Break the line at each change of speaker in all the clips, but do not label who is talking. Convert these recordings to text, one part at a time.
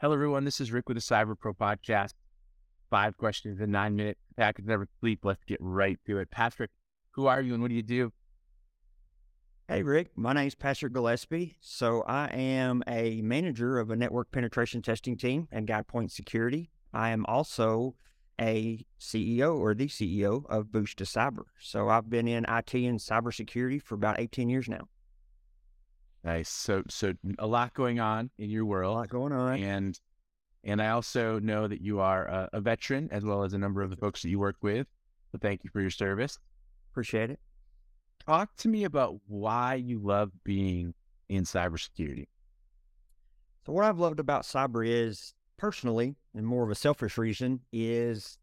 Hello, everyone. This is Rick with the Cyber Pro podcast. Five questions in nine minutes. Patrick never sleep. Let's get right to it. Patrick, who are you and what do you do?
Hey, Rick. My name is Patrick Gillespie. So I am a manager of a network penetration testing team at GuidePoint Security. I am also a CEO or the CEO of Boots to Cyber. So I've been in IT and cybersecurity for about 18 years now.
Nice. So, so a lot going on in your world.
A lot going on.
And, and I also know that you are a, a veteran as well as a number of the folks that you work with. So thank you for your service.
Appreciate it.
Talk to me about why you love being in cybersecurity.
So what I've loved about cyber is personally, and more of a selfish reason, is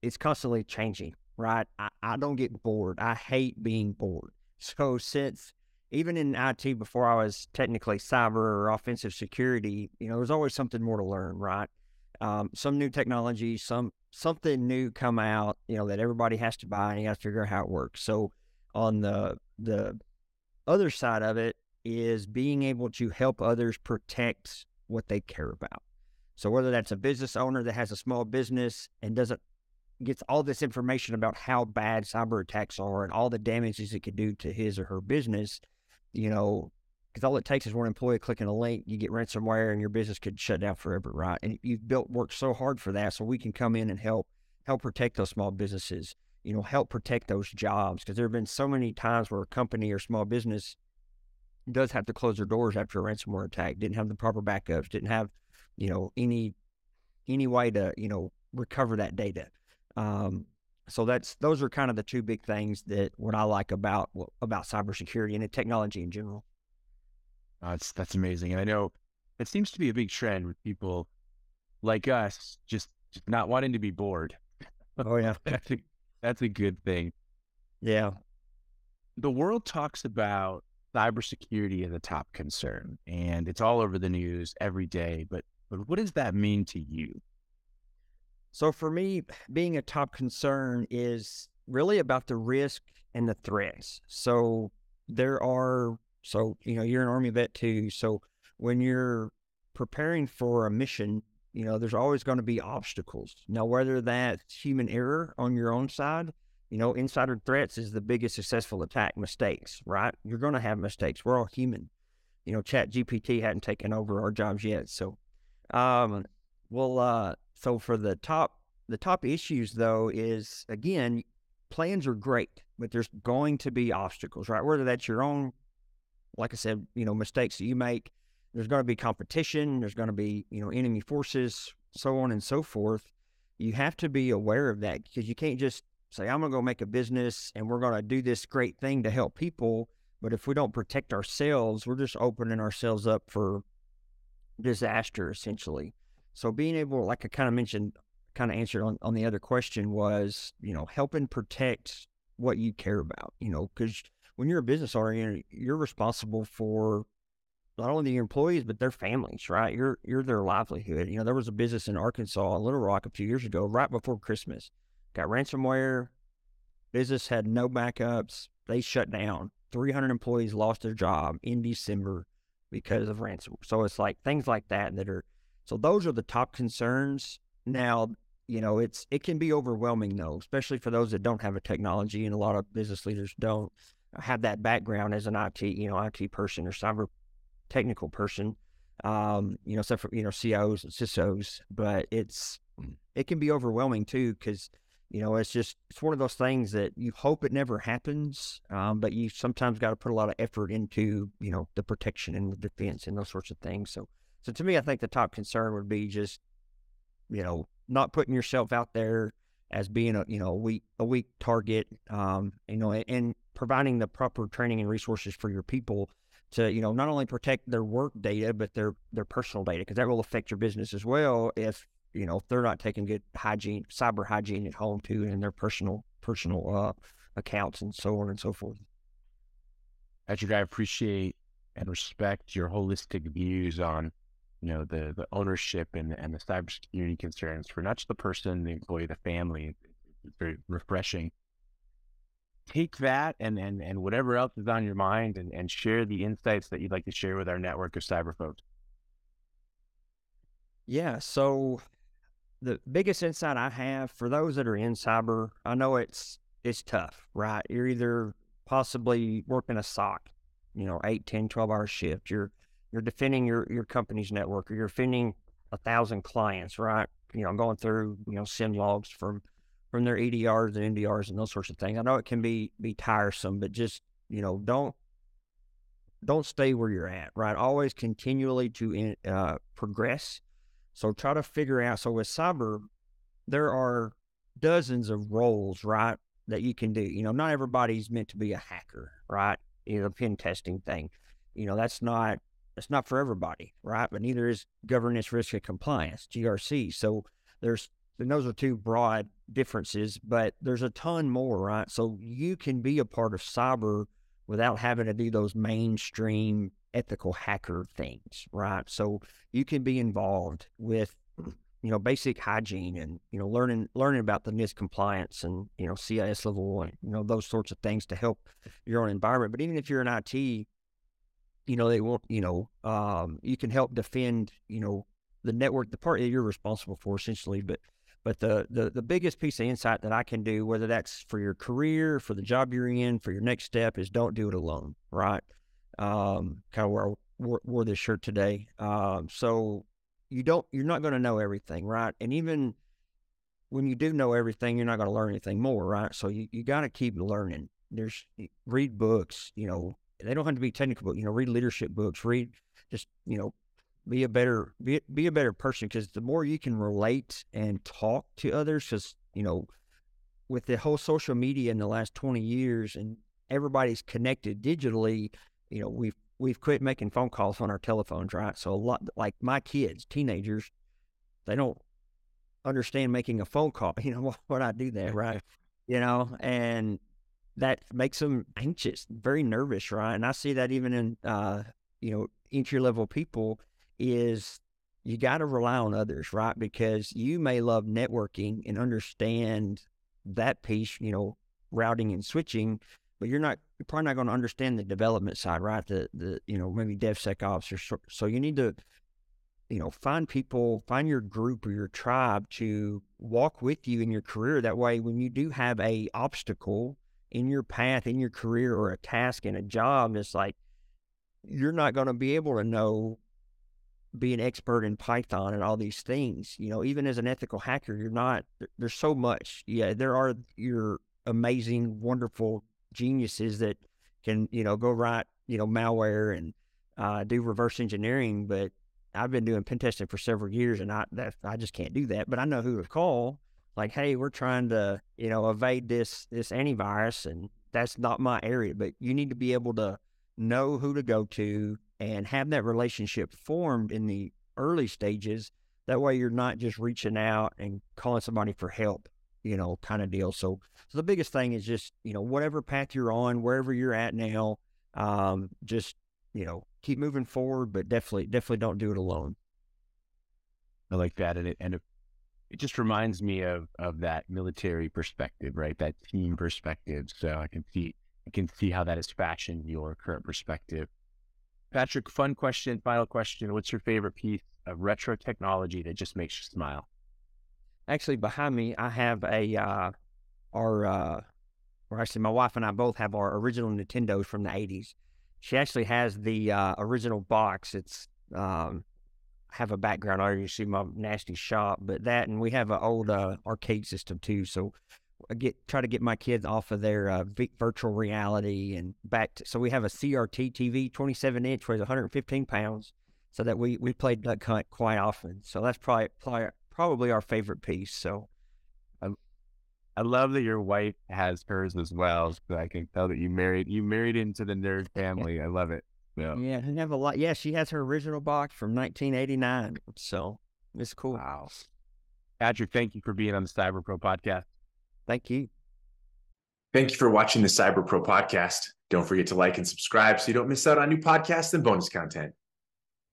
it's constantly changing, right? I, I don't get bored. I hate being bored. So since even in IT before I was technically cyber or offensive security, you know, there's always something more to learn, right? Um, some new technology, some something new come out, you know, that everybody has to buy and you got to figure out how it works. So on the the other side of it is being able to help others protect what they care about. So whether that's a business owner that has a small business and doesn't gets all this information about how bad cyber attacks are and all the damages it could do to his or her business, you know, because all it takes is one employee clicking a link, you get ransomware, and your business could shut down forever, right? And you've built worked so hard for that, so we can come in and help help protect those small businesses. You know, help protect those jobs because there have been so many times where a company or small business does have to close their doors after a ransomware attack, didn't have the proper backups, didn't have, you know, any any way to you know recover that data. Um, so that's those are kind of the two big things that what I like about about cybersecurity and technology in general.
Oh, that's that's amazing, and I know it seems to be a big trend with people like us just, just not wanting to be bored.
Oh yeah,
that's a, that's a good thing.
Yeah,
the world talks about cybersecurity as a top concern, and it's all over the news every day. But but what does that mean to you?
So for me, being a top concern is really about the risk and the threats. So there are, so, you know, you're an Army vet too. So when you're preparing for a mission, you know, there's always going to be obstacles. Now, whether that's human error on your own side, you know, insider threats is the biggest successful attack. Mistakes, right? You're going to have mistakes. We're all human. You know, Chat GPT hadn't taken over our jobs yet. So, um, well, uh, so for the top the top issues though is again plans are great, but there's going to be obstacles, right? Whether that's your own, like I said, you know, mistakes that you make. There's going to be competition. There's going to be you know enemy forces, so on and so forth. You have to be aware of that because you can't just say I'm going to go make a business and we're going to do this great thing to help people. But if we don't protect ourselves, we're just opening ourselves up for disaster essentially. So being able, like I kind of mentioned, kind of answered on, on the other question was, you know, helping protect what you care about, you know, because when you're a business owner, you're responsible for not only your employees but their families, right? You're you're their livelihood. You know, there was a business in Arkansas, Little Rock, a few years ago, right before Christmas, got ransomware. Business had no backups. They shut down. 300 employees lost their job in December because of ransomware. So it's like things like that that are so those are the top concerns. Now, you know, it's it can be overwhelming though, especially for those that don't have a technology, and a lot of business leaders don't have that background as an IT, you know, IT person or cyber technical person. Um, you know, except for you know CIOs and CISOs, but it's it can be overwhelming too because you know it's just it's one of those things that you hope it never happens, um, but you sometimes got to put a lot of effort into you know the protection and the defense and those sorts of things. So so to me, I think the top concern would be just, you know, not putting yourself out there as being a you know a weak a weak target, um, you know, and, and providing the proper training and resources for your people to you know not only protect their work data but their their personal data because that will affect your business as well if you know if they're not taking good hygiene cyber hygiene at home too and their personal personal uh, accounts and so on and so forth.
Patrick, I appreciate and respect your holistic views on you know the the ownership and and the cybersecurity concerns for not just the person, the employee, the family. It's very refreshing. Take that and and and whatever else is on your mind, and and share the insights that you'd like to share with our network of cyber folks.
Yeah. So the biggest insight I have for those that are in cyber, I know it's it's tough, right? You're either possibly working a SOC, you know, 8, 10, 12 hour shift. You're you're defending your your company's network or you're defending a thousand clients, right? You know, going through, you know, SIEM logs from from their EDRs and NDRs and those sorts of things. I know it can be be tiresome, but just, you know, don't don't stay where you're at, right? Always continually to uh, progress. So try to figure out. So with cyber, there are dozens of roles, right, that you can do. You know, not everybody's meant to be a hacker, right? You know, pen testing thing. You know, that's not that's not for everybody, right? But neither is governance, risk, and compliance (GRC). So there's and those are two broad differences, but there's a ton more, right? So you can be a part of cyber without having to do those mainstream ethical hacker things, right? So you can be involved with, you know, basic hygiene and, you know, learning learning about the NIST compliance and, you know, CIS level and, you know, those sorts of things to help your own environment. But even if you're in IT, you know, they won't, you know, um, you can help defend, you know, the network, the part that you're responsible for essentially. But but the, the the biggest piece of insight that I can do, whether that's for your career, for the job you're in, for your next step, is don't do it alone. Right? Um, kind of where I wore, wore this shirt today. Um, so you don't, you're not going to know everything, right? And even when you do know everything, you're not going to learn anything more, right? So you, you got to keep learning. There's read books, you know, they don't have to be technical, but you know, read leadership books, read just you know be a better be, be a better person because the more you can relate and talk to others because you know with the whole social media in the last 20 years and everybody's connected digitally you know we've we've quit making phone calls on our telephones right? So a lot like my kids teenagers they don't understand making a phone call you know why would i do that right? You know and that makes them anxious very nervous right and i see that even in uh you know entry level people is you got to rely on others, right? Because you may love networking and understand that piece, you know, routing and switching, but you're not, you're probably not going to understand the development side, right? The, the, you know, maybe DevSecOps or so, so you need to, you know, find people, find your group or your tribe to walk with you in your career. That way, when you do have a obstacle in your path, in your career or a task in a job, it's like, you're not going to be able to know be an expert in Python and all these things. You know, even as an ethical hacker, you're not. There's so much. Yeah, there are your amazing, wonderful geniuses that can you know go write you know malware and uh, do reverse engineering. But I've been doing pen testing for several years, and I that I just can't do that. But I know who to call. Like, hey, we're trying to you know evade this this antivirus, and that's not my area. But you need to be able to know who to go to and have that relationship formed in the early stages. That way, you're not just reaching out and calling somebody for help, you know, kind of deal. So, so the biggest thing is just, you know, whatever path you're on, wherever you're at now, um, just, you know, keep moving forward, but definitely, definitely don't do it alone.
I like that. And it, and it, it just reminds me of, of that military perspective, right? That team perspective. So I can see, I can see how that has fashioned your current perspective. Patrick, fun question, final question. What's your favorite piece of retro technology that just makes you smile?
Actually, behind me, I have a, uh, our, uh, or actually, my wife and I both have our original Nintendos from the 80s. She actually has the uh, original box. It's, um, have a background on You see my nasty shop, but that, and we have an old uh, arcade system too. So I get try to get my kids off of their uh, virtual reality and back to, so we have a CRT TV 27 inch weighs 115 pounds so that we we played duck hunt quite often so that's probably probably, probably our favorite piece so
I, I love that your wife has hers as well so I can tell that you married you married into the nerd family I love it
yeah yeah and have a lot yeah she has her original box from 1989 so it's cool
wow Patrick thank you for being on the Cyber Pro podcast
Thank you.
Thank you for watching the Cyber Pro podcast. Don't forget to like and subscribe so you don't miss out on new podcasts and bonus content.